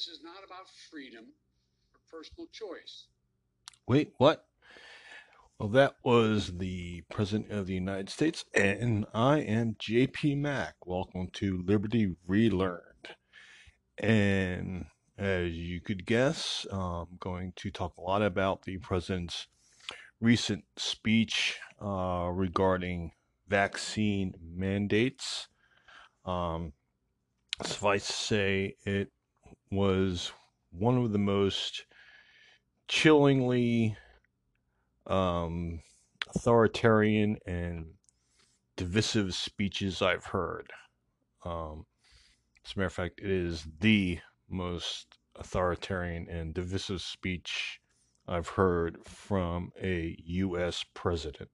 This is not about freedom or personal choice. Wait, what? Well, that was the President of the United States, and I am JP Mack. Welcome to Liberty Relearned. And as you could guess, I'm going to talk a lot about the President's recent speech uh, regarding vaccine mandates. Um, suffice to say, it was one of the most chillingly um, authoritarian and divisive speeches I've heard. Um, as a matter of fact, it is the most authoritarian and divisive speech I've heard from a U.S. president.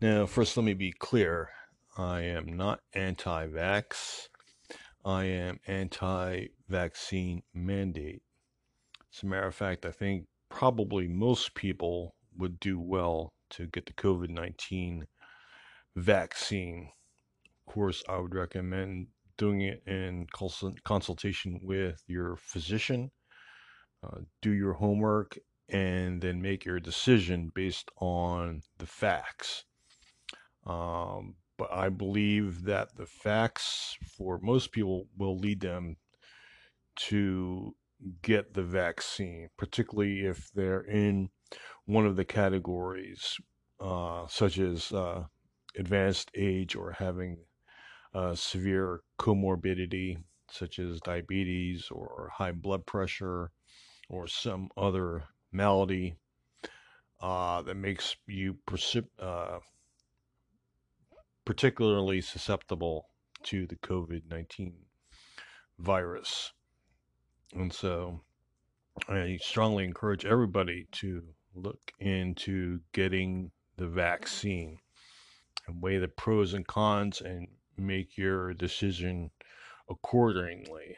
Now, first, let me be clear I am not anti vax, I am anti vaccine mandate. As a matter of fact, I think probably most people would do well to get the COVID 19 vaccine. Of course, I would recommend doing it in consultation with your physician. Uh, do your homework and then make your decision based on the facts. Um, but I believe that the facts for most people will lead them to get the vaccine, particularly if they're in one of the categories, uh, such as uh, advanced age or having uh, severe comorbidity, such as diabetes or high blood pressure or some other malady uh, that makes you precip- uh, particularly susceptible to the COVID 19 virus. And so I strongly encourage everybody to look into getting the vaccine and weigh the pros and cons and make your decision accordingly.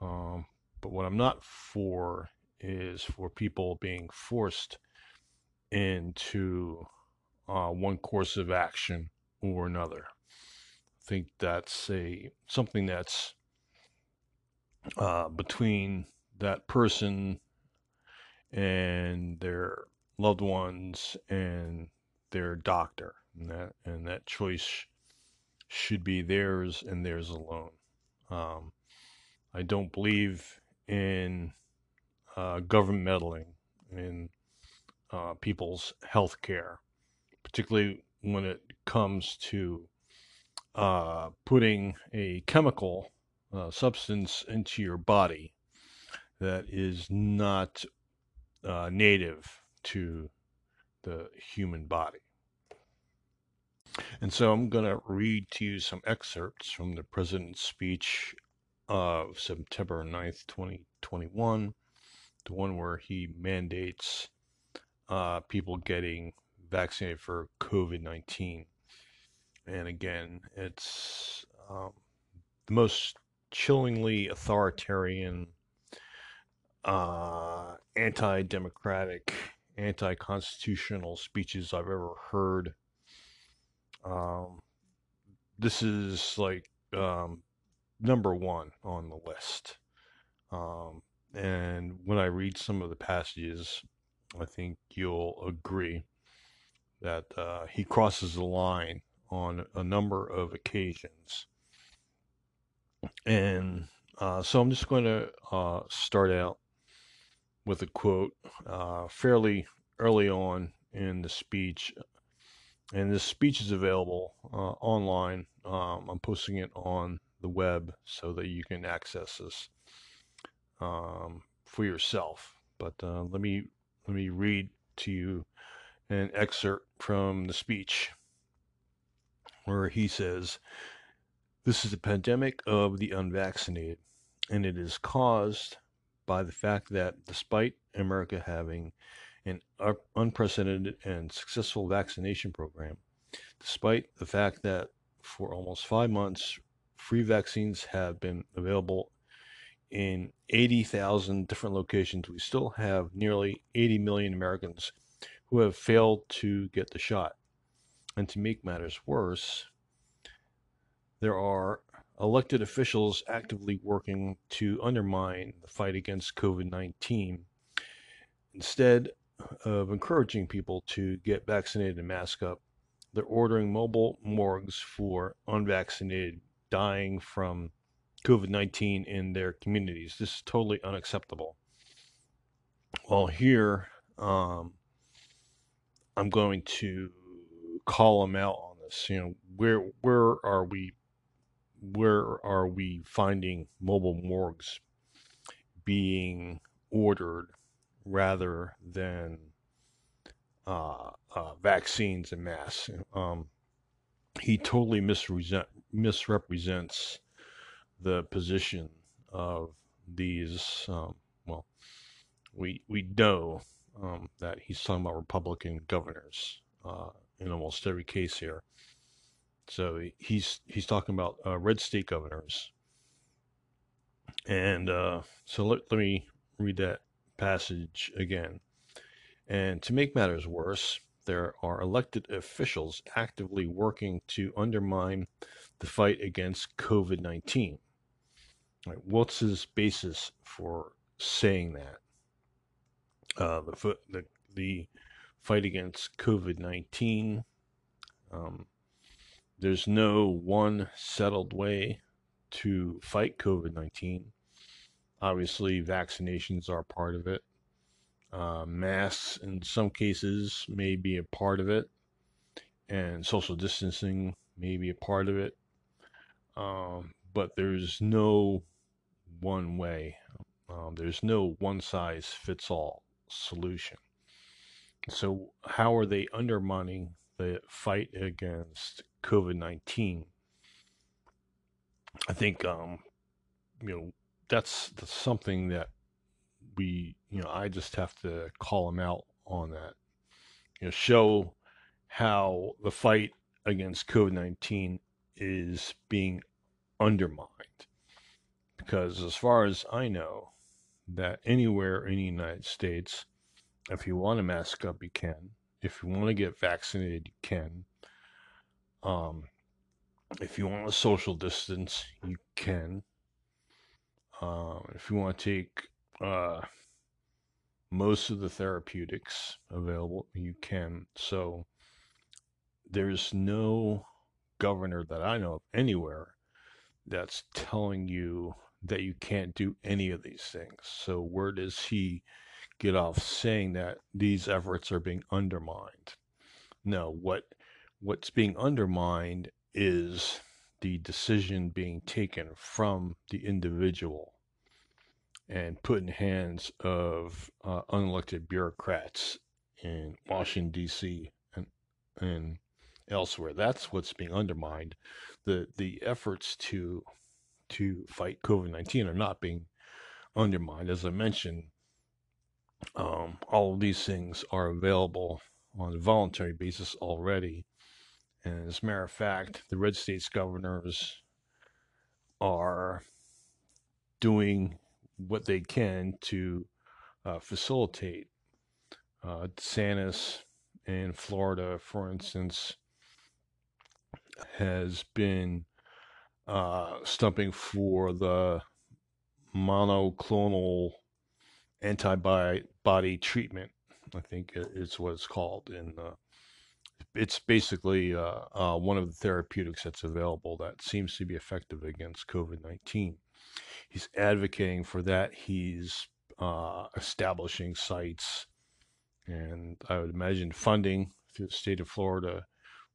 Um, but what I'm not for is for people being forced into uh, one course of action or another. I think that's a something that's uh, between that person and their loved ones and their doctor, and that and that choice should be theirs and theirs alone. Um, I don't believe in uh, government meddling in uh, people's health care, particularly when it comes to uh, putting a chemical uh, substance into your body that is not uh, native to the human body. And so I'm going to read to you some excerpts from the president's speech of September 9th, 2021, the one where he mandates uh, people getting vaccinated for COVID 19. And again, it's um, the most chillingly authoritarian, uh, anti democratic, anti constitutional speeches I've ever heard. Um, this is like um, number one on the list. Um, and when I read some of the passages, I think you'll agree that uh, he crosses the line on a number of occasions. And uh, so I'm just going to uh, start out with a quote uh, fairly early on in the speech. And this speech is available uh, online. Um, I'm posting it on the web so that you can access this um, for yourself. But uh, let me let me read to you an excerpt from the speech where he says, This is a pandemic of the unvaccinated, and it is caused by the fact that despite America having an unprecedented and successful vaccination program, despite the fact that for almost five months, free vaccines have been available in 80,000 different locations, we still have nearly 80 million Americans who have failed to get the shot. And to make matters worse, there are elected officials actively working to undermine the fight against COVID 19 instead of encouraging people to get vaccinated and mask up. They're ordering mobile morgues for unvaccinated dying from COVID 19 in their communities. This is totally unacceptable. Well, here, um, I'm going to call them out on this. You know, where where are we where are we finding mobile morgues being ordered rather than uh, uh, vaccines and mass? Um, he totally misrepresent, misrepresents the position of these. Um, well, we we know um, that he's talking about Republican governors uh, in almost every case here. So he's he's talking about uh, red state governors. And uh, so let, let me read that passage again. And to make matters worse, there are elected officials actively working to undermine the fight against COVID 19. Right, what's his basis for saying that? Uh, the, the, the fight against COVID 19. Um, there's no one settled way to fight COVID 19. Obviously, vaccinations are part of it. Uh, masks, in some cases, may be a part of it, and social distancing may be a part of it. Um, but there's no one way, um, there's no one size fits all solution. So, how are they undermining the fight against COVID 19. I think, um, you know, that's, that's something that we, you know, I just have to call them out on that. You know, show how the fight against COVID 19 is being undermined. Because as far as I know, that anywhere in the United States, if you want to mask up, you can. If you want to get vaccinated, you can. Um, if you want a social distance, you can. Uh, if you want to take uh, most of the therapeutics available, you can. So there's no governor that I know of anywhere that's telling you that you can't do any of these things. So where does he get off saying that these efforts are being undermined? No, what what's being undermined is the decision being taken from the individual and put in hands of uh, unelected bureaucrats in Washington D.C. and and elsewhere. That's what's being undermined. the The efforts to to fight COVID nineteen are not being undermined. As I mentioned, um, all of these things are available on a voluntary basis already and as a matter of fact, the red states governors are doing what they can to uh, facilitate. Uh, DeSantis in Florida, for instance, has been uh, stumping for the monoclonal antibody treatment. I think is what it's called And the it's basically uh, uh, one of the therapeutics that's available that seems to be effective against COVID 19. He's advocating for that. He's uh, establishing sites and I would imagine funding through the state of Florida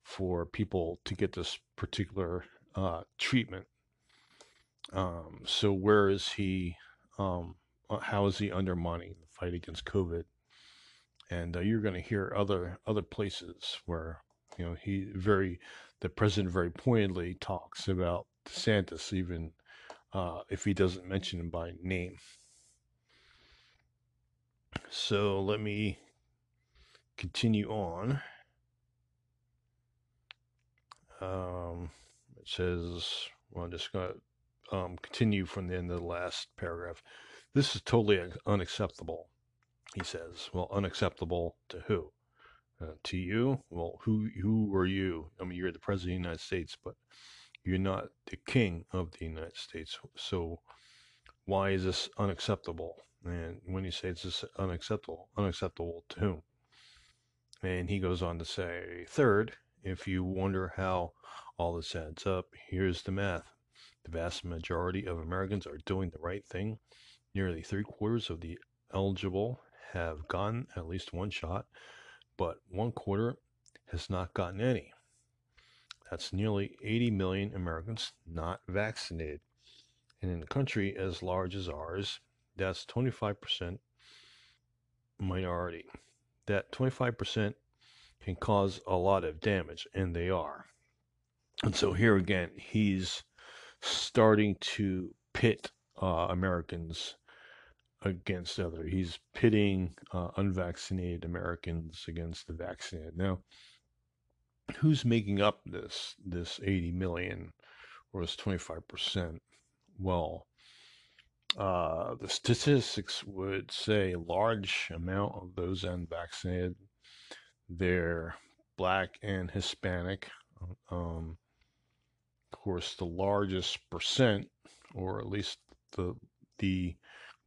for people to get this particular uh, treatment. Um, so, where is he? Um, uh, how is he undermining the fight against COVID? and uh, you're going to hear other other places where you know he very the president very pointedly talks about DeSantis even uh, if he doesn't mention him by name. So let me continue on. Um, it says, well, I'm just going to um, continue from the end of the last paragraph. This is totally unacceptable he says, well, unacceptable to who? Uh, to you? Well, who who are you? I mean, you're the president of the United States, but You're not the king of the United States. So why is this unacceptable? And when you say it's unacceptable, unacceptable to whom? And he goes on to say, third, if you wonder how all this adds up, here's the math. The vast majority of Americans are doing the right thing. Nearly three quarters of the eligible have gotten at least one shot, but one quarter has not gotten any. That's nearly 80 million Americans not vaccinated. And in a country as large as ours, that's 25% minority. That 25% can cause a lot of damage, and they are. And so here again, he's starting to pit uh, Americans against other. He's pitting uh, unvaccinated Americans against the vaccinated. Now, who's making up this this 80 million or this 25 percent? Well, uh, the statistics would say a large amount of those unvaccinated, they're black and Hispanic. Um, of course, the largest percent, or at least the the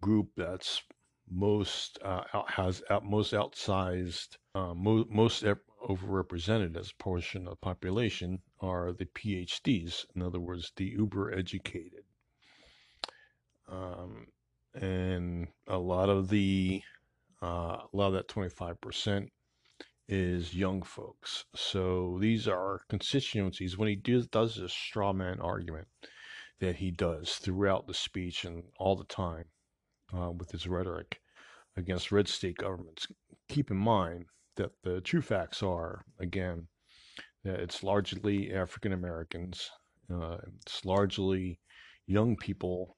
group that's most uh, has most outsized, uh, mo- most overrepresented as a portion of the population are the PhDs. In other words, the uber educated. Um, and a lot of the uh, a lot of that 25% is young folks. So these are constituencies. When he does, does this straw man argument that he does throughout the speech and all the time uh, with his rhetoric against red state governments, keep in mind that the true facts are, again, that it's largely African Americans, uh, it's largely young people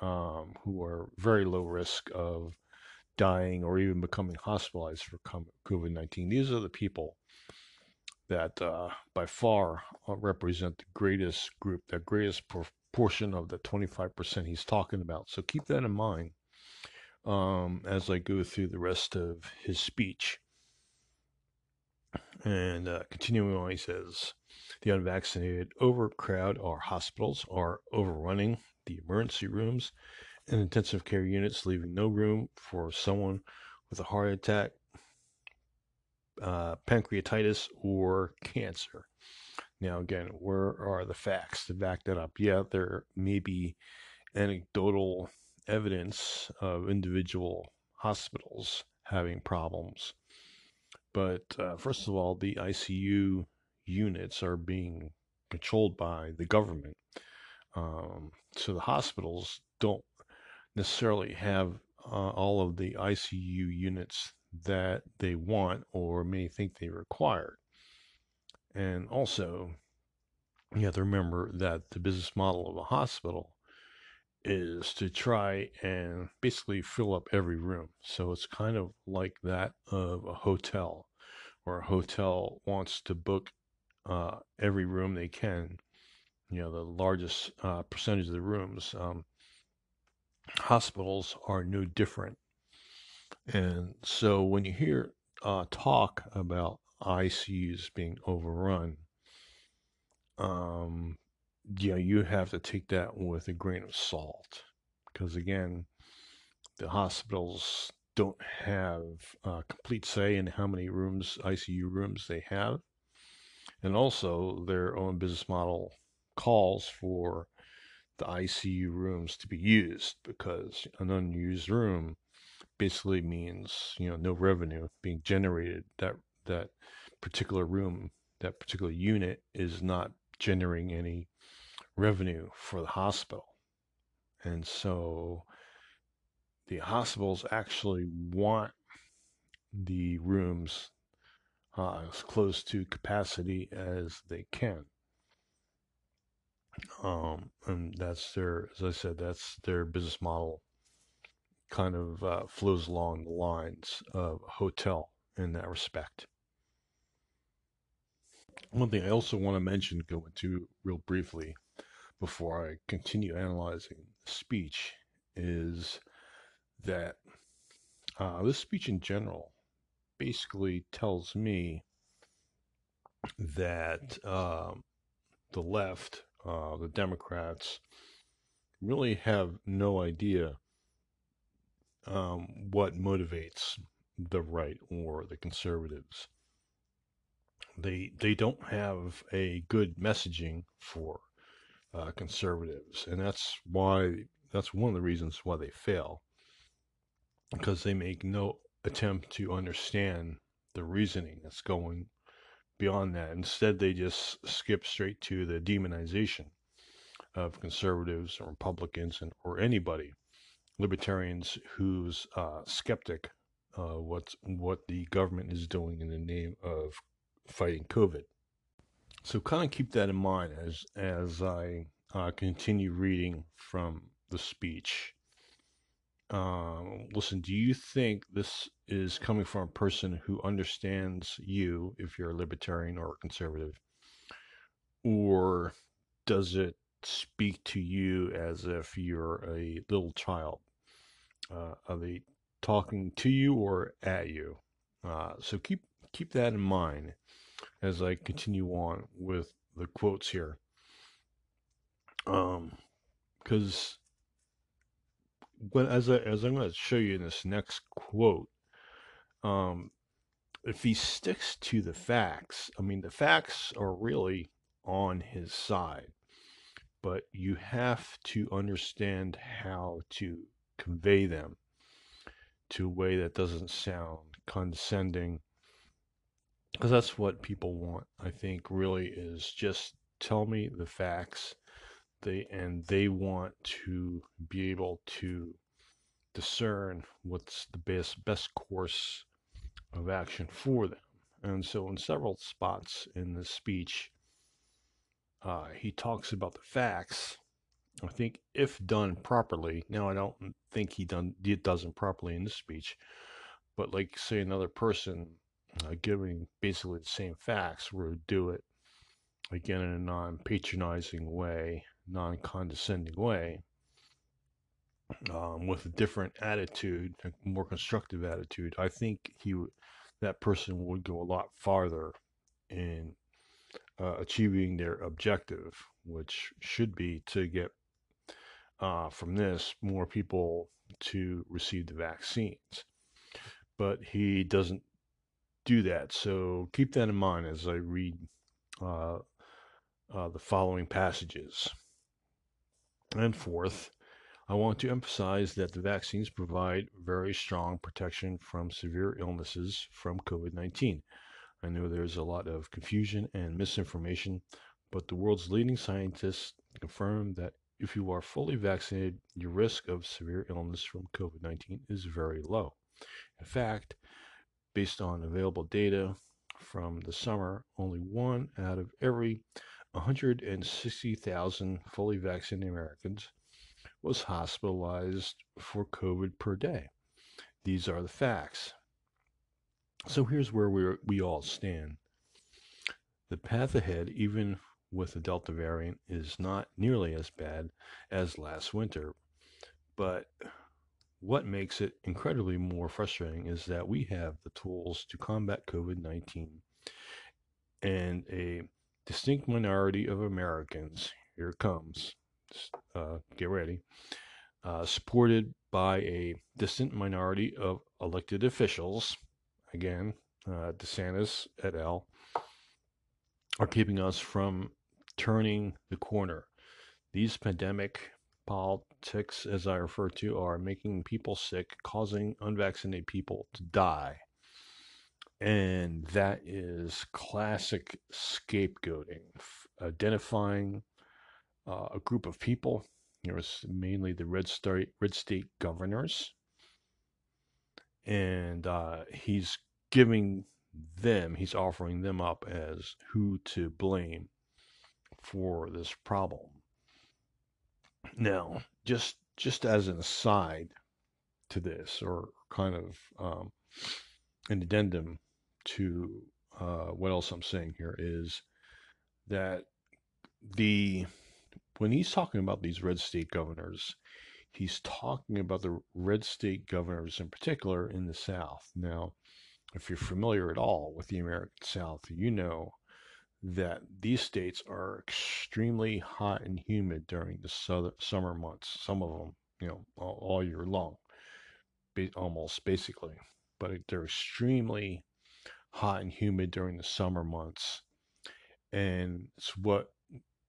um, who are very low risk of dying or even becoming hospitalized for COVID 19. These are the people that uh, by far uh, represent the greatest group, the greatest proportion of the 25% he's talking about. So keep that in mind um, as I go through the rest of his speech. And uh, continuing on, he says, the unvaccinated overcrowd our hospitals, are overrunning the emergency rooms and intensive care units, leaving no room for someone with a heart attack, uh, pancreatitis, or cancer. Now, again, where are the facts to back that up? Yeah, there may be anecdotal evidence of individual hospitals having problems. But uh, first of all, the ICU units are being controlled by the government. Um, so the hospitals don't necessarily have uh, all of the ICU units that they want or may think they require. And also, you have to remember that the business model of a hospital is to try and basically fill up every room. So it's kind of like that of a hotel, where a hotel wants to book uh, every room they can, you know, the largest uh, percentage of the rooms. Um, hospitals are no different. And so when you hear uh, talk about ICUs being overrun, um, yeah, you have to take that with a grain of salt because again, the hospitals don't have uh, complete say in how many rooms, ICU rooms, they have, and also their own business model calls for the ICU rooms to be used because an unused room basically means you know no revenue being generated. That that particular room that particular unit is not generating any revenue for the hospital. And so the hospitals actually want the rooms uh, as close to capacity as they can. Um, and that's their, as I said, that's their business model kind of uh, flows along the lines of hotel in that respect. One thing I also want to mention, go into real briefly, before I continue analyzing the speech is that uh, this speech in general basically tells me that um, the left uh, the Democrats really have no idea um, what motivates the right or the conservatives. They they don't have a good messaging for uh, conservatives, and that's why that's one of the reasons why they fail because they make no attempt to understand the reasoning that's going beyond that. Instead, they just skip straight to the demonization of conservatives or Republicans and or anybody, libertarians who's uh, skeptic uh, what what the government is doing in the name of fighting COVID. So kind of keep that in mind as as I uh, continue reading from the speech. Um, listen, do you think this is coming from a person who understands you, if you're a libertarian or a conservative, or does it speak to you as if you're a little child? Uh, are they talking to you or at you? Uh, so keep keep that in mind as I continue on with the quotes here. Um, because when as I as I'm going to show you in this next quote, um, if he sticks to the facts, I mean the facts are really on his side, but you have to understand how to convey them to a way that doesn't sound condescending because that's what people want i think really is just tell me the facts they and they want to be able to discern what's the best best course of action for them. And so in several spots in the speech uh, he talks about the facts. I think if done properly now i don't think he done it doesn't properly in this speech but like say another person uh, giving basically the same facts would do it again in a non-patronizing way non-condescending way um, with a different attitude a more constructive attitude. I think he that person would go a lot farther in uh, achieving their objective which should be to get uh, from this more people to receive the vaccines. But he doesn't do that. So keep that in mind as I read uh, uh, the following passages. And fourth, I want to emphasize that the vaccines provide very strong protection from severe illnesses from COVID 19. I know there's a lot of confusion and misinformation, but the world's leading scientists confirm that if you are fully vaccinated, your risk of severe illness from COVID 19 is very low. In fact, based on available data from the summer, only one out of every 160,000 fully vaccinated Americans was hospitalized for COVID per day. These are the facts. So here's where we we all stand. The path ahead, even with the Delta variant, is not nearly as bad as last winter, but what makes it incredibly more frustrating is that we have the tools to combat COVID 19 and a distinct minority of Americans, here it comes, uh, get ready, uh, supported by a distant minority of elected officials, again, uh, DeSantis et al., are keeping us from turning the corner. These pandemic politics, as I refer to, are making people sick, causing unvaccinated people to die. And that is classic scapegoating, identifying uh, a group of people. It was mainly the red state, red state governors. And uh, he's giving them, he's offering them up as who to blame for this problem. Now, just just as an aside to this, or kind of um, an addendum to uh, what else I'm saying here is that the when he's talking about these red state governors, he's talking about the red state governors in particular in the South. Now, if you're familiar at all with the American South, you know that these states are extremely hot and humid during the summer months. Some of them, you know, all, all year long, almost basically. But they're extremely hot and humid during the summer months, and it's what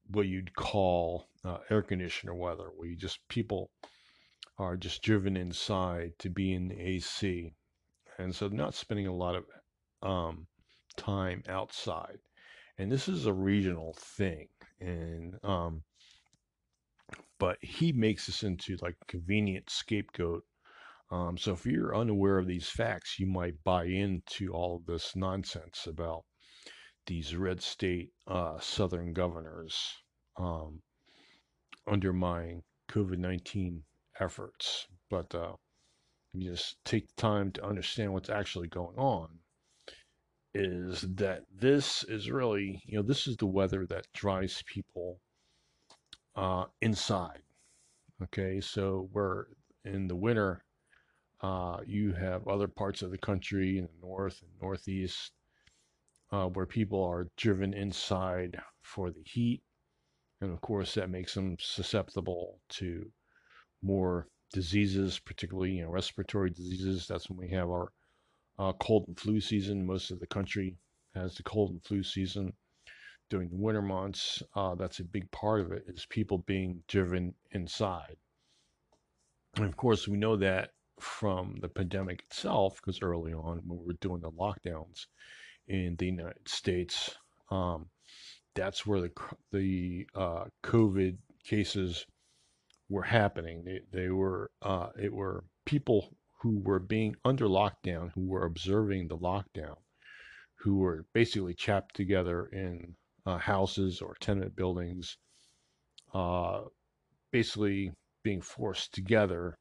what you'd call uh, air conditioner weather, where you just people are just driven inside to be in the AC, and so not spending a lot of um, time outside and this is a regional thing and um but he makes this into like a convenient scapegoat um so if you're unaware of these facts you might buy into all this nonsense about these red state uh southern governors um undermining covid-19 efforts but uh you just take the time to understand what's actually going on is that this is really, you know, this is the weather that drives people uh, inside. Okay, so where in the winter, uh, you have other parts of the country in the north and northeast uh, where people are driven inside for the heat. And of course, that makes them susceptible to more diseases, particularly you know respiratory diseases. That's when we have our uh, cold and flu season. Most of the country has the cold and flu season during the winter months. Uh, that's a big part of it is people being driven inside. And of course, we know that from the pandemic itself, because early on when we were doing the lockdowns in the United States, um, that's where the the uh, COVID cases were happening. They, they were uh, it were people who were being under lockdown, who were observing the lockdown, who were basically chapped together in uh, houses or tenement buildings, uh, basically being forced together.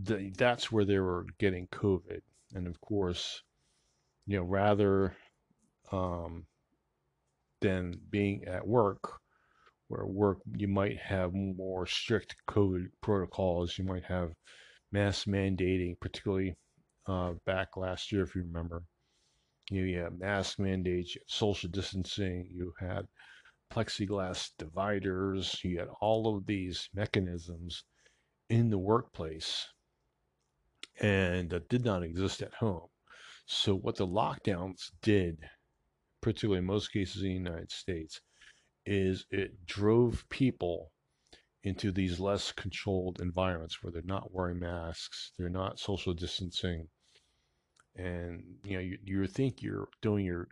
The, that's where they were getting COVID. And of course, you know, rather um, than being at work, where work you might have more strict COVID protocols, you might have mass mandating, particularly uh, back last year, if you remember. You, had mask mandates, social distancing, you had plexiglass dividers, you had all of these mechanisms in the workplace and that did not exist at home. So, what the lockdowns did, particularly in most cases in the United States, is it drove people into these less controlled environments where they're not wearing masks, they're not social distancing, and you know you, you think you're doing your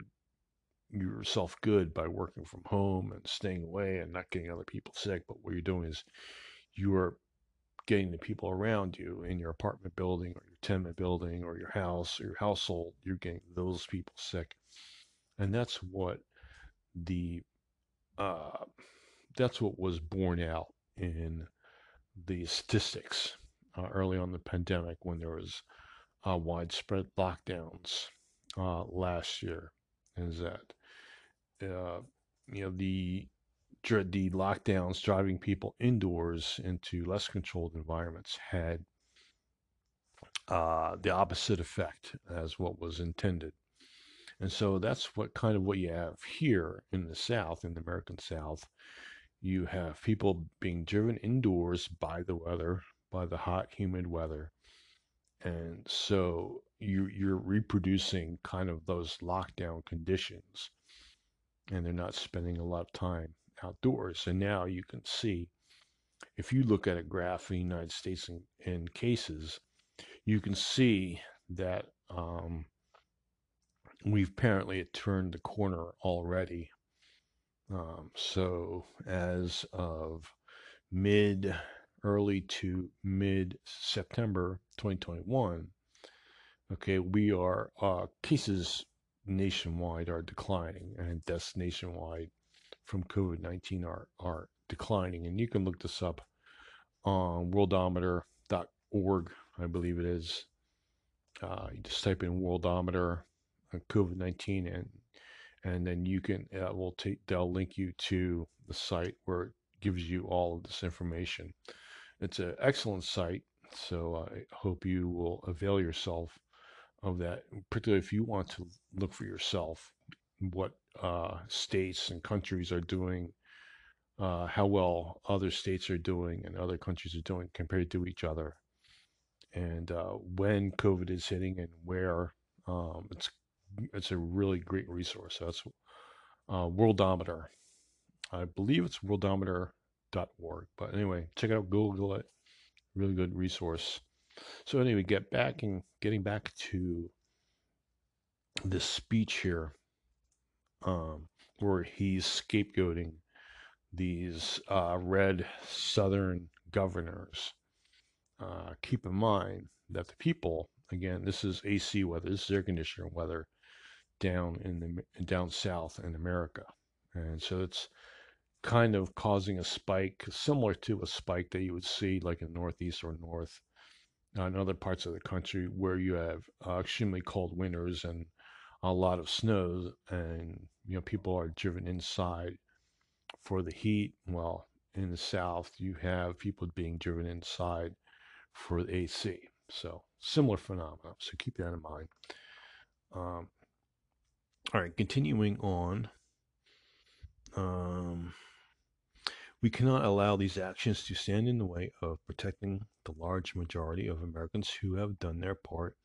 yourself good by working from home and staying away and not getting other people sick, but what you're doing is you are getting the people around you in your apartment building or your tenement building or your house or your household, you're getting those people sick. And that's what the uh, that's what was borne out in the statistics uh, early on the pandemic when there was uh, widespread lockdowns uh, last year is that uh, you know the the lockdowns driving people indoors into less controlled environments had uh, the opposite effect as what was intended. And so that's what kind of what you have here in the South, in the American South, you have people being driven indoors by the weather, by the hot, humid weather. And so you, you're reproducing kind of those lockdown conditions, and they're not spending a lot of time outdoors. And now you can see, if you look at a graph in the United States in, in cases, you can see that um, we've apparently turned the corner already um, so as of mid, early to mid September 2021, okay, we are, uh, cases nationwide are declining and deaths nationwide from COVID 19 are, are declining. And you can look this up on worldometer.org, I believe it is. Uh, you just type in worldometer uh, COVID 19 and and then you can uh, will take they'll link you to the site where it gives you all of this information it's an excellent site so i hope you will avail yourself of that particularly if you want to look for yourself what uh, states and countries are doing, uh, how well other states are doing and other countries are doing compared to each other, and uh, when COVID is hitting and where. Um, it's it's a really great resource. So that's uh, Worldometer. I believe it's worldometer.org. But anyway, check out, Google it. Really good resource. So anyway, get back and getting back to this speech here, um, where he's scapegoating these uh, red Southern governors. Uh, keep in mind that the people, again, this is AC weather, this is air conditioner weather down in the down south in America, and so it's kind of causing a spike similar to a spike that you would see like in northeast or north uh, in other parts of the country where you have uh, extremely cold winters and a lot of snow and you know people are driven inside for the heat. Well in the south you have people being driven inside for the AC so similar phenomena. So keep that in mind. Um, all right continuing on um, we cannot allow these actions to stand in the way of protecting the large majority of Americans who have done their part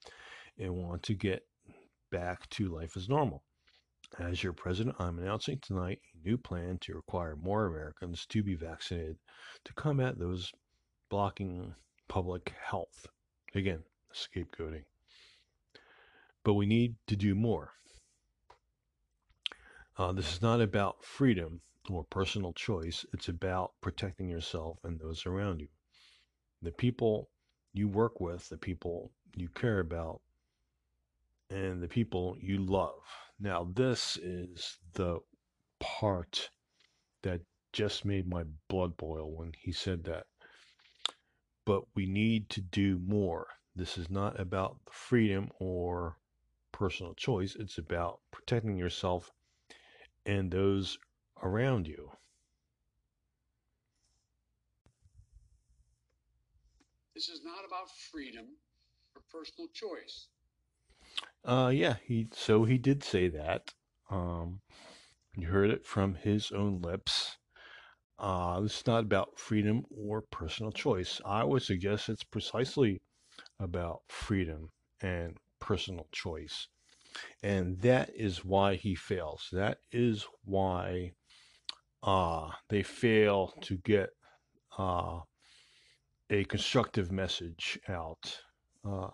and want to get back to life as normal. As your president, I'm announcing tonight a new plan to require more Americans to be vaccinated to combat those blocking public health. Again, scapegoating. But we need to do more. Uh, this is not about freedom or personal choice. It's about protecting yourself and those around you. The people you work with, the people you care about, and the people you love. Now, this is the part that just made my blood boil when he said that. But we need to do more. This is not about freedom or personal choice, it's about protecting yourself and those around you. This is not about freedom or personal choice. Uh, yeah, he so he did say that. Um, you heard it from his own lips. Uh, this is not about freedom or personal choice. I would suggest it's precisely about freedom and personal choice. And that is why he fails. That is why uh, they fail to get uh, a constructive message out uh,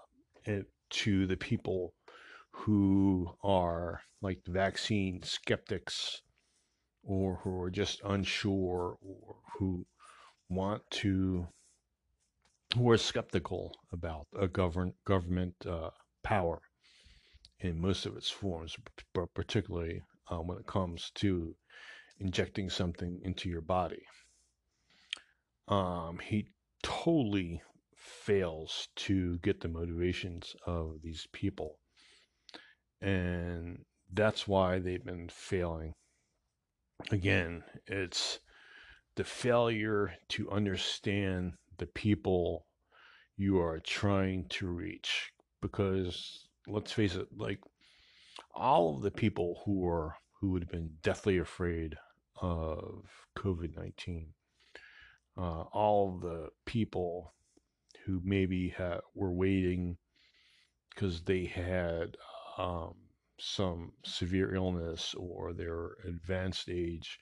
to the people who are like vaccine skeptics or who are just unsure or who want to who are skeptical about a govern, government uh, power in most of its forms, but particularly uh, when it comes to injecting something into your body. Um, he totally fails to get the motivations of these people. And that's why they've been failing. Again, it's the failure to understand the people you are trying to reach. Because let's face it, like all of the people who are who would have been deathly afraid of COVID 19. Uh, all the people who maybe ha- were waiting because they had um, some severe illness or they're advanced age,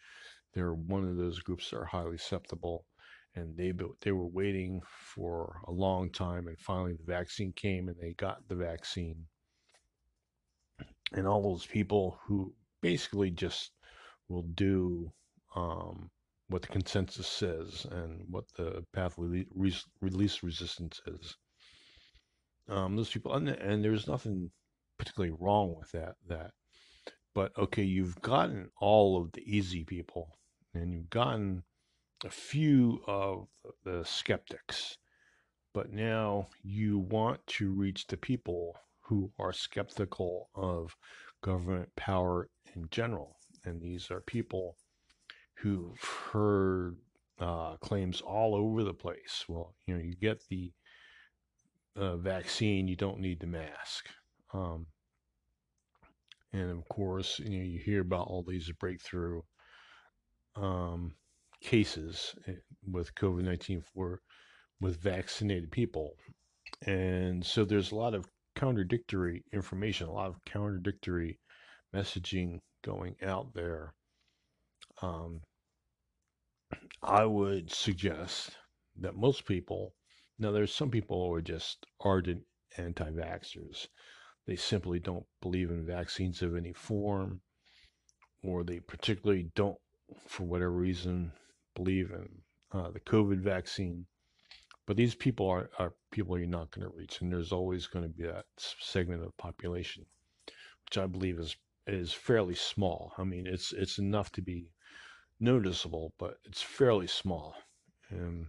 they're one of those groups that are highly susceptible. And they they were waiting for a long time, and finally the vaccine came, and they got the vaccine. And all those people who basically just will do um, what the consensus says and what the path release, release resistance is. Um, those people, and, and there's nothing particularly wrong with that. That, but okay, you've gotten all of the easy people, and you've gotten a few of the skeptics, but now you want to reach the people who are skeptical of government power in general and these are people who've heard uh, claims all over the place. Well, you know, you get the uh, vaccine, you don't need the mask. Um, And of course, you know, you hear about all these breakthrough um, cases eh, with COVID 19 for with vaccinated people. And so there's a lot of contradictory information, a lot of contradictory messaging going out there. Um, I would suggest that most people, now there's some people who are just ardent anti vaxxers. They simply don't believe in vaccines of any form, or they particularly don't, for whatever reason, believe in uh, the COVID vaccine. But these people are, are people you're not going to reach, and there's always going to be that segment of population, which I believe is is fairly small. I mean, it's it's enough to be noticeable, but it's fairly small in,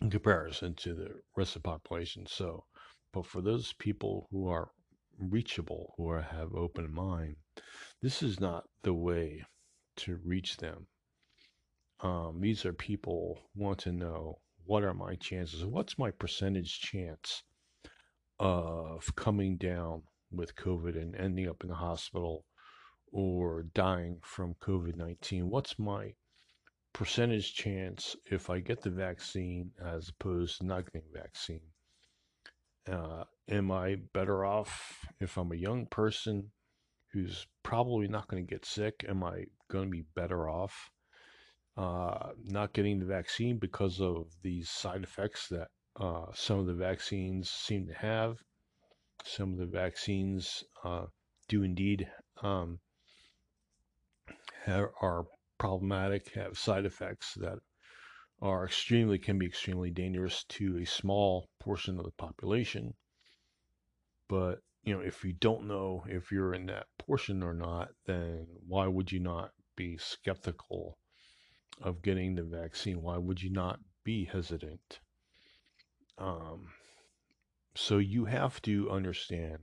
in comparison to the rest of the population. So, but for those people who are reachable, who are, have open mind, this is not the way to reach them. Um, these are people want to know what are my chances? What's my percentage chance of coming down with COVID and ending up in the hospital or dying from COVID 19? What's my percentage chance if I get the vaccine as opposed to not getting vaccine? Uh, am I better off if I'm a young person who's probably not going to get sick? Am I going to be better off uh, not getting the vaccine because of these side effects that uh, some of the vaccines seem to have? Some of the vaccines uh, do indeed um, have, are problematic, have side effects that are extremely can be extremely dangerous to a small portion of the population. But you know, if you don't know if you're in that portion or not, then why would you not be skeptical of getting the vaccine? Why would you not be hesitant? Um, so you have to understand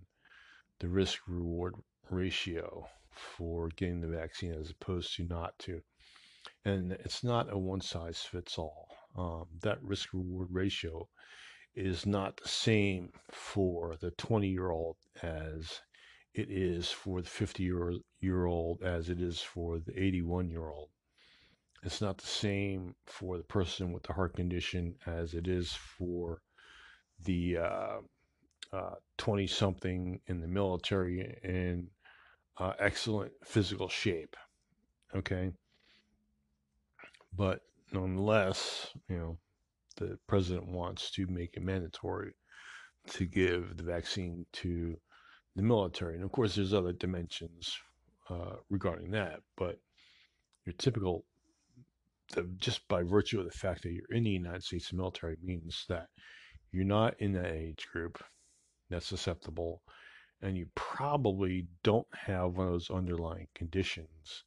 the risk reward ratio for getting the vaccine as opposed to not to. And it's not a one size fits all. Um, that risk reward ratio is not the same for the 20 year old as it is for the 50 year, old as it is for the 81 year old. It's not the same for the person with the heart condition as it is for the 20 uh, uh, something in the military in uh, excellent physical shape. Okay. But nonetheless, you know, the president wants to make it mandatory to give the vaccine to the military. And of course, there's other dimensions uh, regarding that, but your typical, the, just by virtue of the fact that you're in the United States military means that you're not in that age group that's susceptible and you probably don't have one of those underlying conditions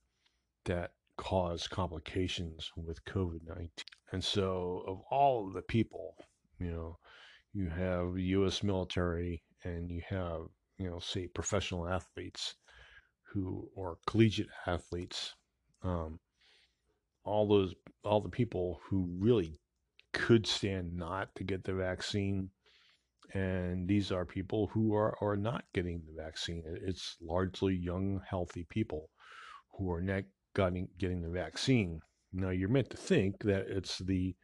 that cause complications with COVID 19. And so, of all of the people, you know, you have U.S. military and you have, you know, say professional athletes who or collegiate athletes, um, all those, all the people who really could stand not to get the vaccine and these are people who are, are not getting the vaccine. It's largely young, healthy people who are not getting, getting the vaccine. Now, you're meant to think that it's the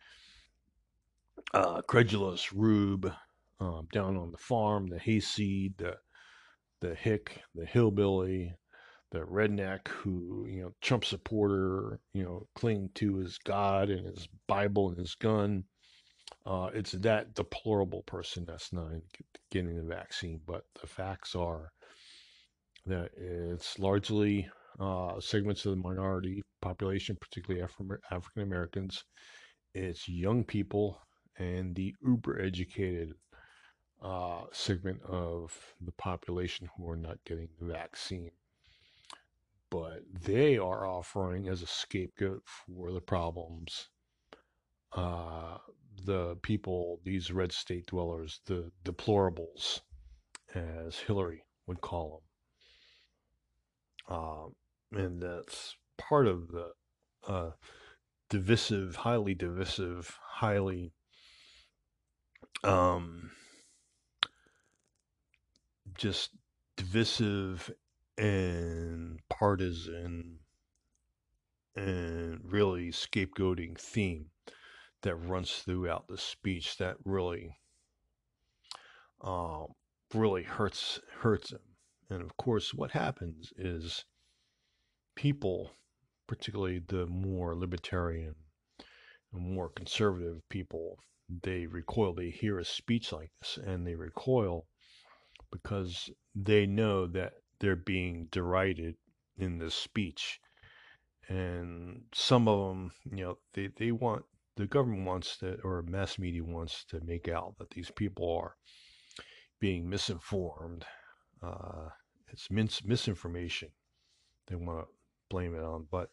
uh, credulous rube um, down on the farm, the hayseed, the, the hick, the hillbilly, the redneck who, you know, Trump supporter, you know, cling to his God and his Bible and his gun uh, it's that deplorable person that's not getting the vaccine. But the facts are that it's largely uh, segments of the minority population, particularly Af- African Americans. It's young people and the uber educated uh, segment of the population who are not getting the vaccine. But they are offering as a scapegoat for the problems uh, the people, these red state dwellers, the deplorables, as Hillary would call them. Um, and that's part of the uh, divisive, highly divisive, highly um, just divisive and partisan and really scapegoating theme that runs throughout the speech that really um, really hurts hurts him. And of course, what happens is people, particularly the more libertarian and more conservative people, they recoil. They hear a speech like this, and they recoil because they know that they're being derided in this speech. And some of them, you know, they, they want the government wants to, or mass media wants to make out that these people are being misinformed. Uh, it's mis- misinformation. They want to blame it on, but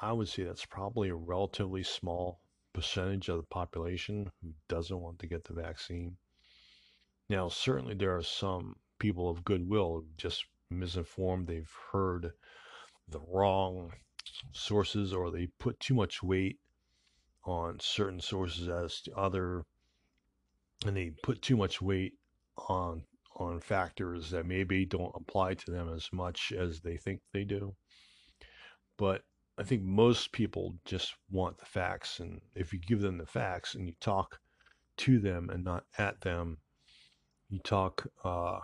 I would say that's probably a relatively small percentage of the population who doesn't want to get the vaccine. Now, certainly there are some people of goodwill just misinformed. They've heard the wrong sources or they put too much weight on certain sources as to other and they put too much weight on on factors that maybe don't apply to them as much as they think they do. But I think most people just want the facts. And if you give them the facts and you talk to them and not at them, you talk uh,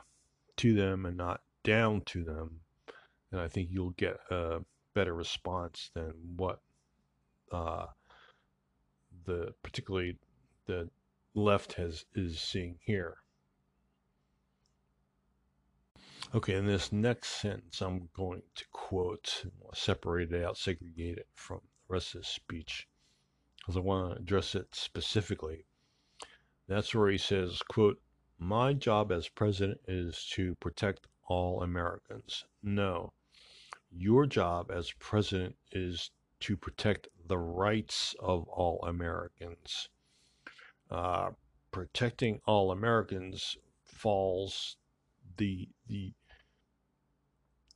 to them and not down to them, then I think you'll get a better response than what uh, the particularly the left has is seeing here. Okay, in this next sentence, I'm going to quote, separate it out, segregate it from the rest of the speech, because I want to address it specifically. That's where he says, quote, my job as president is to protect all Americans. No, your job as president is to protect the rights of all Americans. Uh, protecting all Americans falls the the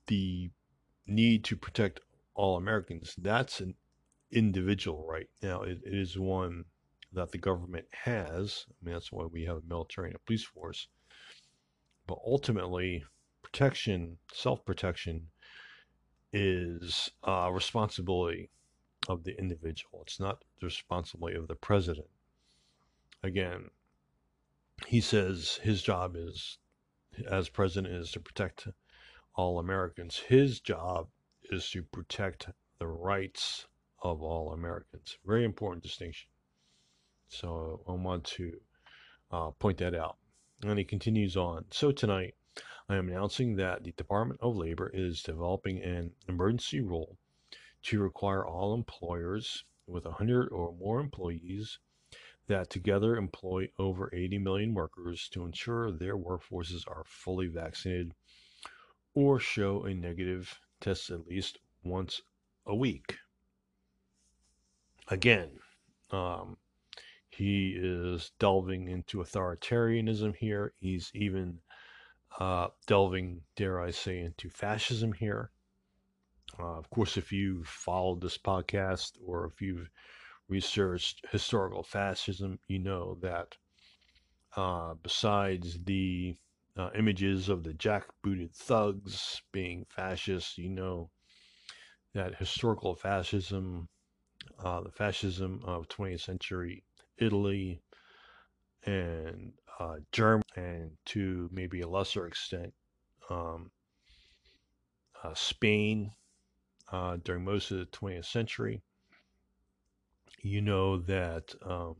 the need to protect all Americans. That's an individual right. Now it, it is one that the government has. I mean that's why we have a military and a police force. But ultimately, protection, self protection, is a responsibility of the individual. It's not the responsibility of the president. Again, he says his job is, as president, is to protect all Americans. His job is to protect the rights of all Americans. Very important distinction. So I want to uh, point that out. And he continues on. So tonight, I am announcing that the Department of Labor is developing an emergency rule to require all employers with 100 or more employees that together employ over 80 million workers to ensure their workforces are fully vaccinated or show a negative test at least once a week. Again, um, he is delving into authoritarianism here. He's even uh, delving, dare I say, into fascism here. Uh, of course, if you've followed this podcast or if you've researched historical fascism, you know that uh, besides the uh, images of the jackbooted thugs being fascists, you know that historical fascism, uh, the fascism of 20th century Italy and uh, Germany, and to maybe a lesser extent, um, uh, Spain uh, during most of the 20th century. You know that um,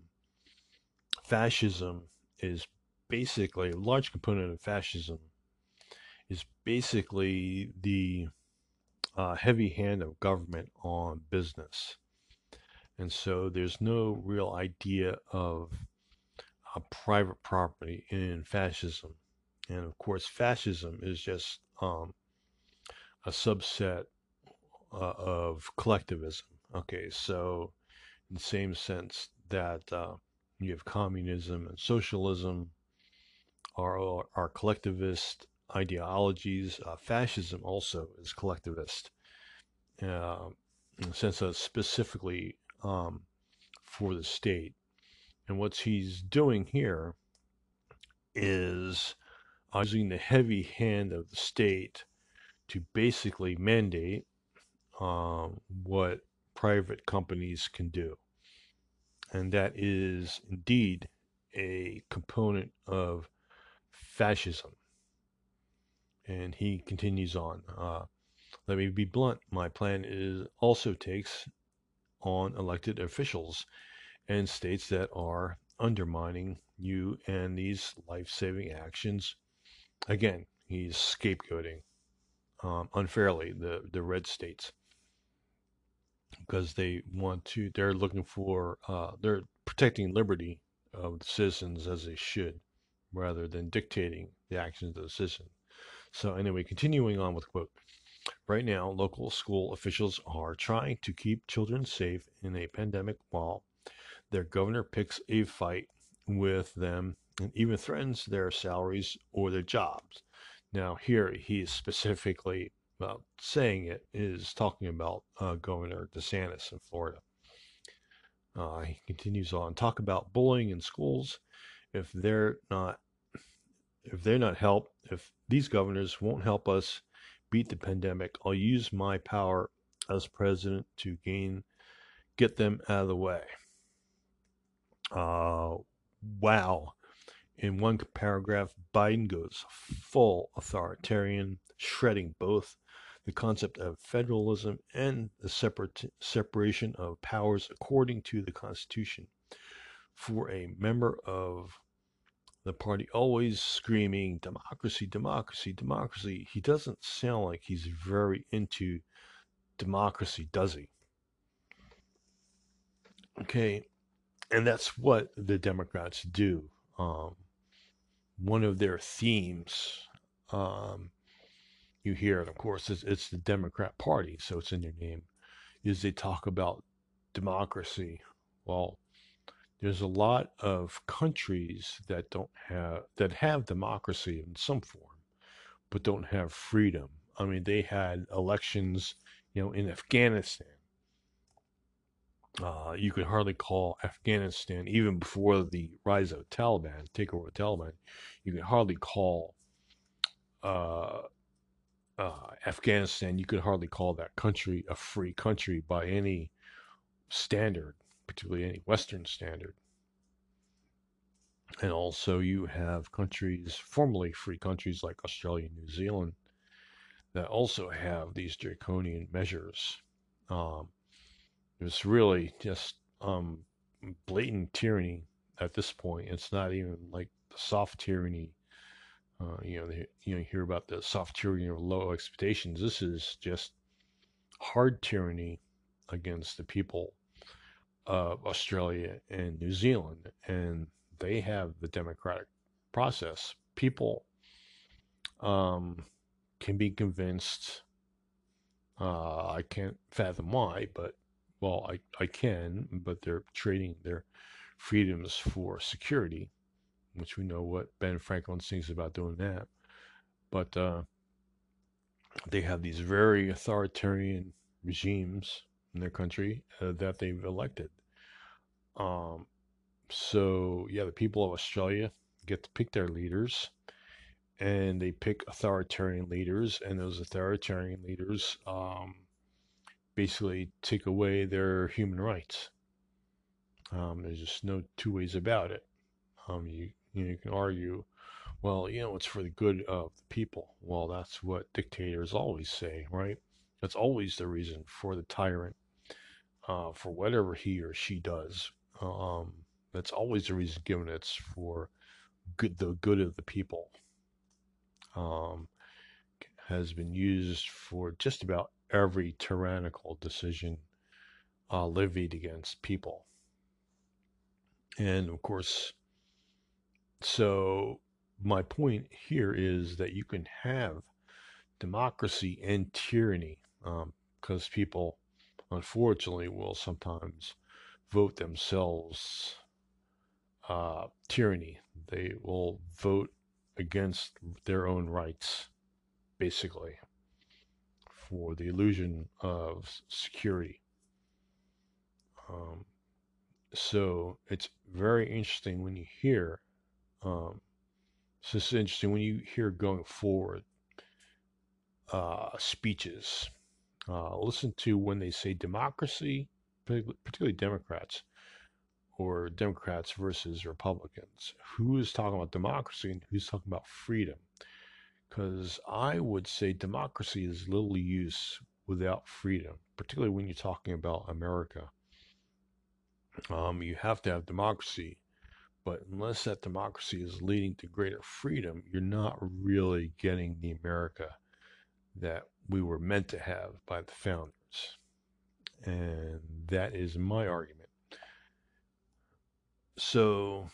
fascism is basically a large component of fascism is basically the uh, heavy hand of government on business. And so there's no real idea of uh, private property in fascism. And of course, fascism is just um, a subset uh, of collectivism. Okay, so in the same sense that uh, you have communism and socialism, are, are collectivist ideologies. Uh, fascism also is collectivist uh, in the sense that specifically um, for the state. And what he's doing here is uh, using the heavy hand of the state to basically mandate um, what private companies can do. And that is indeed a component of fascism. And he continues on. Uh, let me be blunt. My plan is also takes on elected officials and states that are undermining you and these life-saving actions. Again, he's scapegoating um, unfairly the the red states because they want to. They're looking for. Uh, they're protecting liberty of the citizens as they should, rather than dictating the actions of the citizen. So anyway, continuing on with quote. Right now, local school officials are trying to keep children safe in a pandemic while their governor picks a fight with them and even threatens their salaries or their jobs. Now, here he is specifically well, saying it is talking about uh, Governor DeSantis in Florida. Uh, he continues on talk about bullying in schools. If they're not, if they're not help, if these governors won't help us beat the pandemic, I'll use my power as president to gain, get them out of the way. Uh, wow. In one paragraph, Biden goes full authoritarian, shredding both the concept of federalism and the separate, separation of powers according to the Constitution. For a member of the party always screaming democracy, democracy, democracy, he doesn't sound like he's very into democracy, does he? Okay, and that's what the Democrats do. Um, one of their themes um, you hear, and of course, it's, it's the Democrat Party, so it's in their name, is they talk about democracy. Well, there's a lot of countries that don't have that have democracy in some form, but don't have freedom. I mean, they had elections, you know, in Afghanistan uh, you could hardly call Afghanistan, even before the rise of Taliban, takeover of Taliban, you could hardly call uh, uh, Afghanistan, you could hardly call that country a free country by any standard, particularly any Western standard. And also, you have countries, formerly free countries like Australia and New Zealand, that also have these draconian measures. Um, it's really just um, blatant tyranny at this point. It's not even like the soft tyranny. Uh, you know, they, you know, you hear about the soft tyranny or low expectations. This is just hard tyranny against the people of Australia and New Zealand, and they have the democratic process. People um, can be convinced. Uh, I can't fathom why, but well, I, I can, but they're trading their freedoms for security, which we know what Ben Franklin thinks about doing that. But uh, they have these very authoritarian regimes in their country uh, that they've elected. Um, so, yeah, the people of Australia get to pick their leaders and they pick authoritarian leaders, and those authoritarian leaders um, basically take away their human rights. Um, there's just no two ways about it. Um, you, you, know, you can argue, well, you know, it's for the good of the people. Well, that's what dictators always say, right? That's always the reason for the tyrant, uh, for whatever he or she does. Um, that's always the reason given. It's for good, the good of the people. Um, has been used for just about every tyrannical decision uh, levied against people. And of course, so my point here is that you can have democracy and tyranny because um, people, unfortunately, will sometimes vote themselves uh, tyranny. They will vote against their own rights, basically for the illusion of security. Um, so it's very interesting when you hear, um, so interesting when you hear going forward uh, speeches. Uh, listen to when they say democracy, particularly Democrats or Democrats versus Republicans. Who is talking about democracy and who's talking about freedom? Because I would say democracy is little use without freedom, particularly when you're talking about America. Um, you have to have democracy, but unless that democracy is leading to greater freedom, you're not really getting the America that we were meant to have by the founders. And that is my argument. So,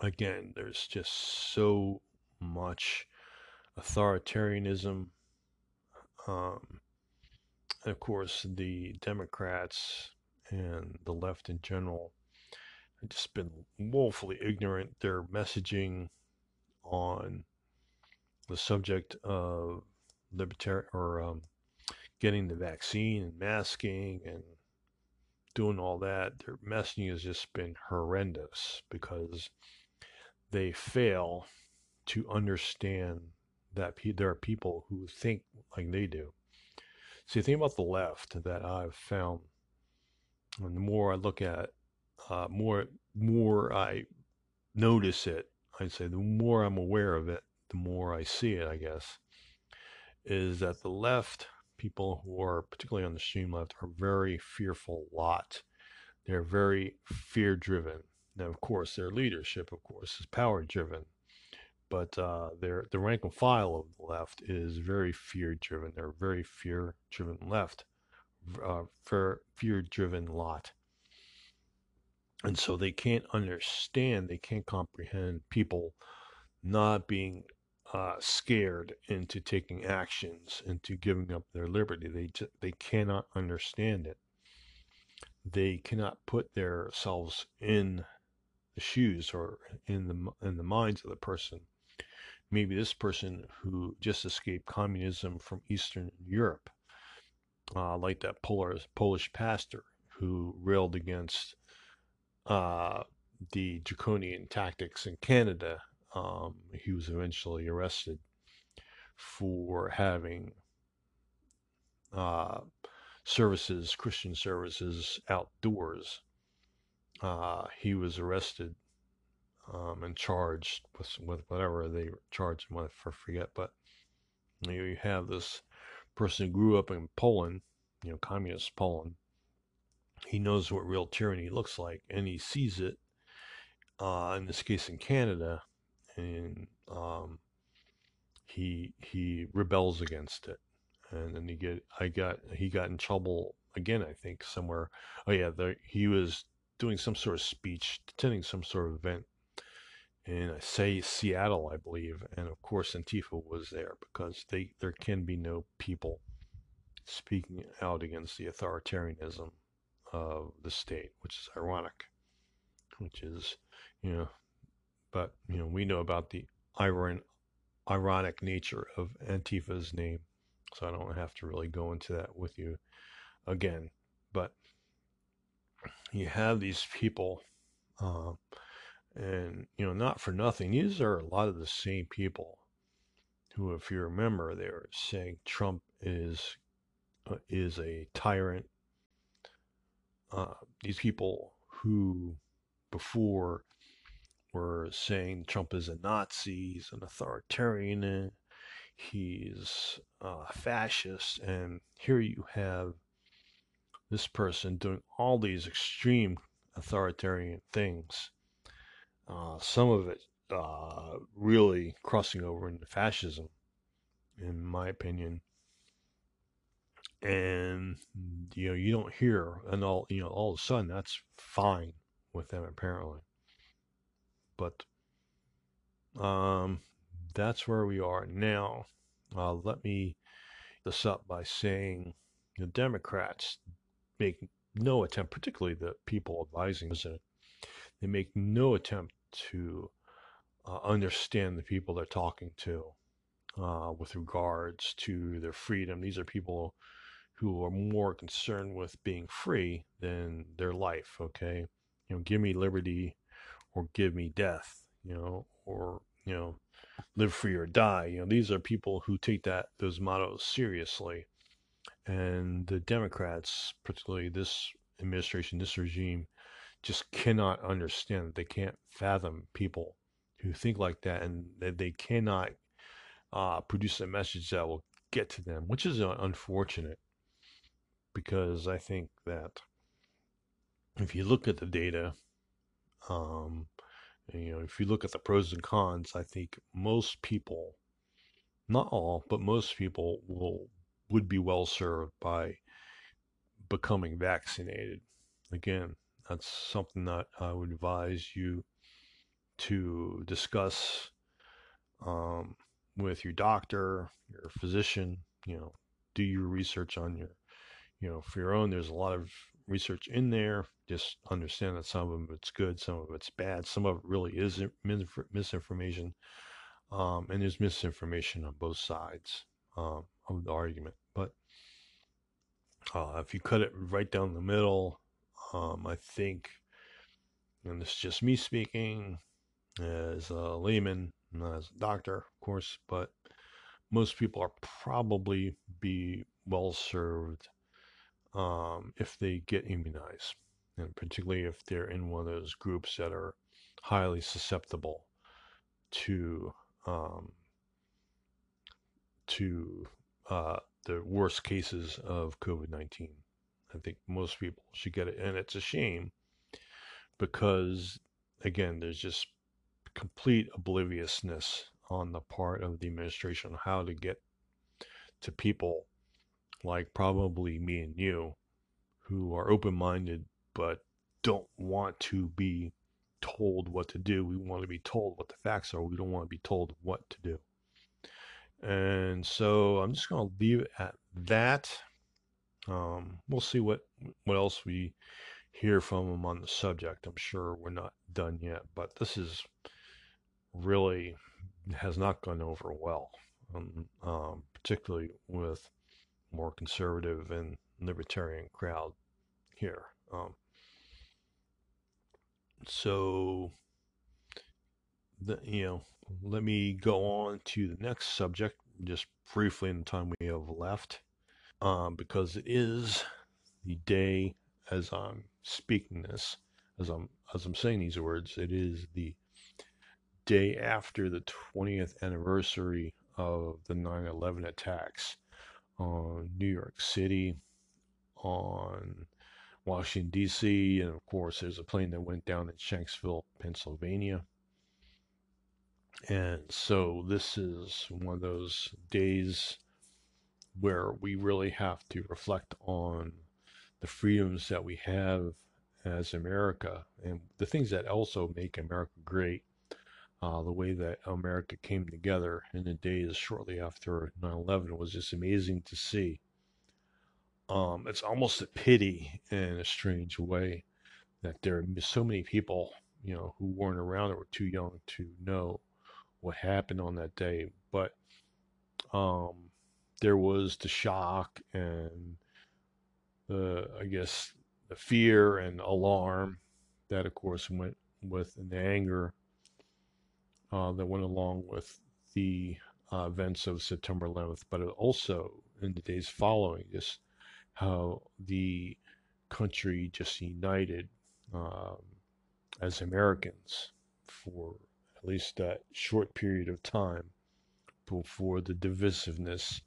again, there's just so much authoritarianism. Um, and of course, the Democrats and the left in general have just been woefully ignorant. Their messaging on the subject of libertarian or um, getting the vaccine and masking and doing all that, their messaging has just been horrendous because they fail to understand that there are people who think like they do. See, the thing about the left that I've found, and the more I look at, uh, more more I notice it. I'd say the more I'm aware of it, the more I see it. I guess is that the left people who are particularly on the extreme left are very fearful lot. They're very fear driven. Now, of course, their leadership, of course, is power driven but uh, their the rank and file of the left is very fear driven. They're very fear driven left, uh, fear driven lot, and so they can't understand, they can't comprehend people not being uh, scared into taking actions, into giving up their liberty. They just, they cannot understand it. They cannot put themselves in the shoes or in the in the minds of the person maybe this person who just escaped communism from Eastern Europe, uh, like that Polish, Polish pastor who railed against uh, the draconian tactics in Canada. Um, he was eventually arrested for having uh, services, Christian services outdoors. Uh, he was arrested um, and charged with with whatever they charged him with, I forget. But you, know, you have this person who grew up in Poland, you know, communist Poland. He knows what real tyranny looks like, and he sees it. Uh, in this case, in Canada, and um, he he rebels against it, and then he get I got he got in trouble again. I think somewhere. Oh yeah, there, he was doing some sort of speech, attending some sort of event in say Seattle, I believe, and of course Antifa was there because they there can be no people speaking out against the authoritarianism of the state, which is ironic. Which is, you know, but you know we know about the iron, ironic nature of Antifa's name, so I don't have to really go into that with you again. But you have these people. Uh, and, you know, not for nothing, these are a lot of the same people who, if you remember, they were saying Trump is uh, is a tyrant. Uh, these people who before were saying Trump is a Nazi, he's an authoritarian, he's a fascist, and here you have this person doing all these extreme authoritarian things uh, some of it uh, really crossing over into fascism, in my opinion. And you know, you don't hear, and all you know, all of a sudden, that's fine with them apparently. But um, that's where we are now. Uh, let me this up by saying the Democrats make no attempt, particularly the people advising the president, they make no attempt to uh, understand the people they're talking to uh, with regards to their freedom. These are people who are more concerned with being free than their life. Okay, you know, give me liberty or give me death. You know, or you know, live free or die. You know, these are people who take that those mottos seriously. And the Democrats, particularly this administration, this regime, just cannot understand. They can't fathom people who think like that, and they, they cannot uh, produce a message that will get to them, which is uh, unfortunate because I think that if you look at the data, um, you know, if you look at the pros and cons, I think most people, not all, but most people will would be well served by becoming vaccinated. Again, that's something that I would advise you to discuss um, with your doctor, your physician. You know, do your research on your, you know, for your own. There's a lot of research in there. Just understand that some of it's good, some of it's bad, some of it really is misinformation, um, and there's misinformation on both sides um, of the argument. But uh, if you cut it right down the middle, um, I think, and this is just me speaking as a layman, not as a doctor, of course, but most people are probably be well served um, if they get immunized, and particularly if they're in one of those groups that are highly susceptible to um, to uh, the worst cases of COVID nineteen. I think most people should get it, and it's a shame because again, there's just complete obliviousness on the part of the administration on how to get to people like probably me and you who are open minded but don't want to be told what to do. We want to be told what the facts are. We don't want to be told what to do. And so I'm just going to leave it at that. Um, we'll see what what else we hear from them on the subject. I'm sure we're not done yet, but this is really has not gone over well, um, um, particularly with more conservative and libertarian crowd here. Um, so, the, you know, let me go on to the next subject just briefly in the time we have left, um, because it is the day as I'm speaking this, as I'm as I'm saying these words, it is the day after the 20th anniversary of the 9/11 attacks on New York City, on Washington, D.C., and of course, there's a plane that went down in Shanksville, Pennsylvania. And so, this is one of those days where we really have to reflect on the freedoms that we have as America and the things that also make America great uh, the way that America came together in the days shortly after 9 11 was just amazing to see. Um, it's almost a pity in a strange way that there are so many people, you know, who weren't around or were too young to know what happened on that day. But um, there was the shock and the, I guess, the fear and alarm that, of course, went with the anger uh, that went along with the uh, events of September 11th, but also in the days following, just how the country just united um, as Americans for at least that short period of time before the divisiveness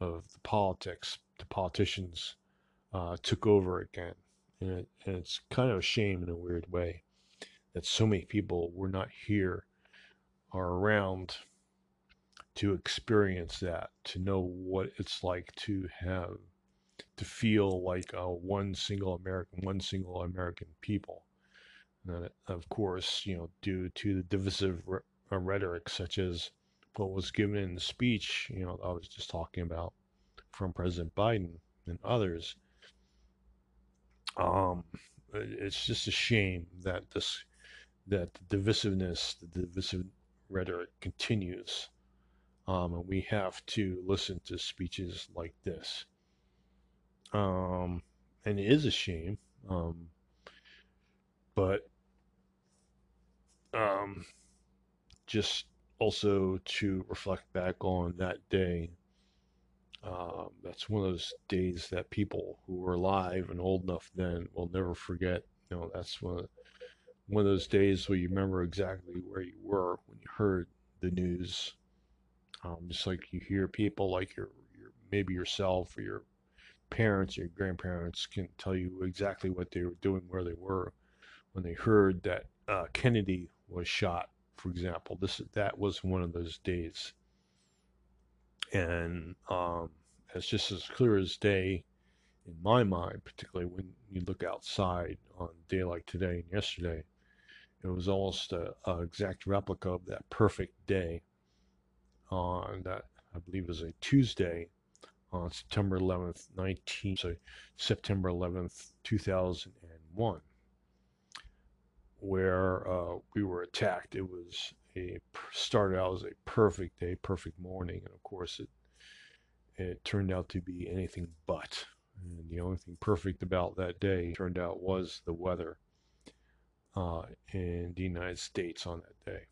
of the politics, the politicians uh, took over again. And, it, and it's kind of a shame in a weird way that so many people were not here are around to experience that, to know what it's like to have, to feel like a one single American, one single American people. And of course, you know, due to the divisive re- uh, rhetoric such as what was given in the speech, you know, I was just talking about from President Biden and others. Um, it's just a shame that this, that the divisiveness, the divisive rhetoric continues. Um, and we have to listen to speeches like this. Um, and it is a shame. Um, but um, just also to reflect back on that day. Um, that's one of those days that people who were alive and old enough then will never forget. You know, that's one one of those days where you remember exactly where you were when you heard the news. Um, just like you hear people like your, your maybe yourself or your parents or your grandparents can tell you exactly what they were doing, where they were when they heard that uh, Kennedy was shot, for example. This that was one of those days, and um, it's just as clear as day in my mind, particularly when you look outside on a day like today and yesterday. It was almost a, a exact replica of that perfect day on that I believe was a Tuesday on September 11th, 19 so September 11th, 2001 where uh, we were attacked. It was a started out as a perfect day, perfect morning, and of course it it turned out to be anything but. And the only thing perfect about that day turned out was the weather uh, in the United States on that day.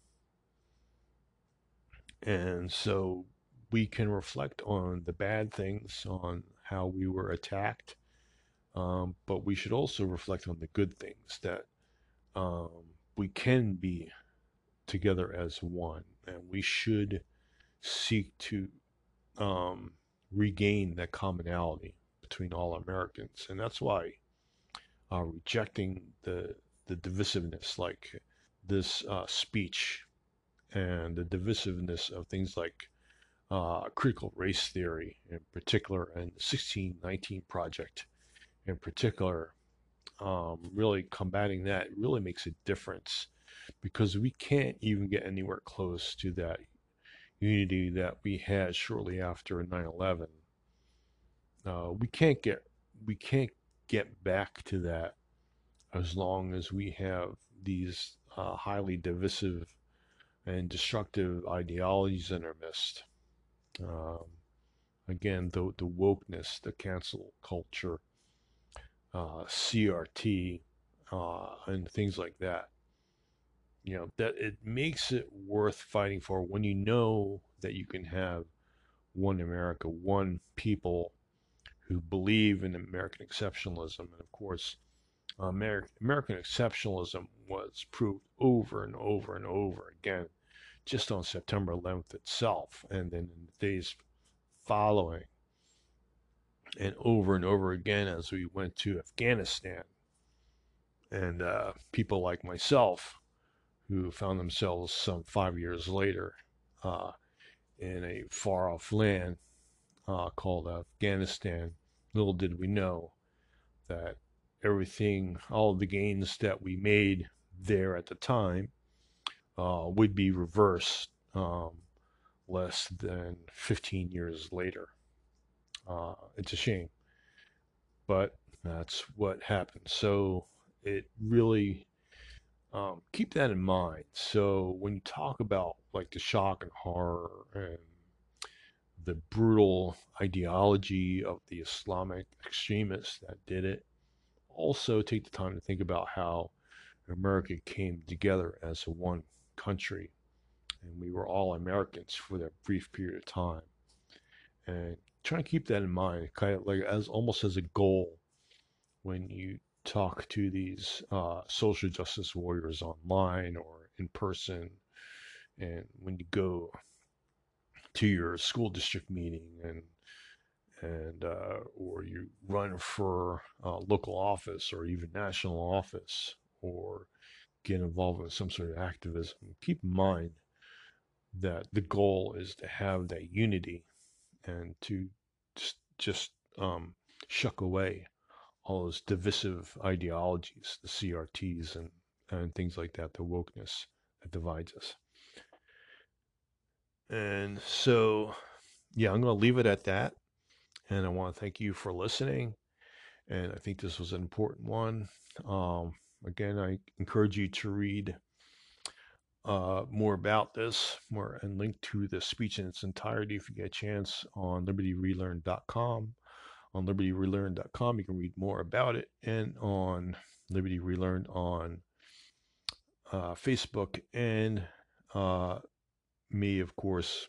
And so we can reflect on the bad things, on how we were attacked, um, but we should also reflect on the good things that um, we can be together as one, and we should seek to um, regain that commonality between all Americans, and that's why uh, rejecting the the divisiveness, like this uh, speech, and the divisiveness of things like uh, critical race theory, in particular, and the 1619 project, in particular, um, really combating that really makes a difference because we can't even get anywhere close to that unity that we had shortly after 9/11. Uh, we can't get we can't get back to that as long as we have these uh, highly divisive and destructive ideologies in our midst. Um, again, the the wokeness, the cancel culture, uh, CRT, uh, and things like that. You know, that it makes it worth fighting for when you know that you can have one America, one people who believe in American exceptionalism. And of course, American, American exceptionalism was proved over and over and over again just on September 11th itself, and then in the days following and over and over again as we went to Afghanistan. And uh, people like myself, who found themselves some five years later uh, in a far off land uh, called Afghanistan, little did we know that everything, all the gains that we made there at the time, uh, would be reversed um, less than 15 years later. Uh, it's a shame, but that's what happened. So it really um, keep that in mind. So when you talk about like the shock and horror and the brutal ideology of the Islamic extremists that did it, also take the time to think about how America came together as one country and we were all Americans for that brief period of time. And try to keep that in mind, kind of like as almost as a goal when you talk to these uh, social justice warriors online or in person, and when you go to your school district meeting and and uh, or you run for uh, local office or even national office or get involved in some sort of activism. Keep in mind that the goal is to have that unity and to just, just um, shuck away all those divisive ideologies, the CRTs and, and things like that, the wokeness that divides us. And so, yeah, I'm going to leave it at that. And I want to thank you for listening. And I think this was an important one. Um, again, I encourage you to read uh, more about this more and link to the speech in its entirety if you get a chance on libertyrelearn.com. On libertyrelearn.com, you can read more about it, and on Liberty Relearned on uh, Facebook and uh, me, of course,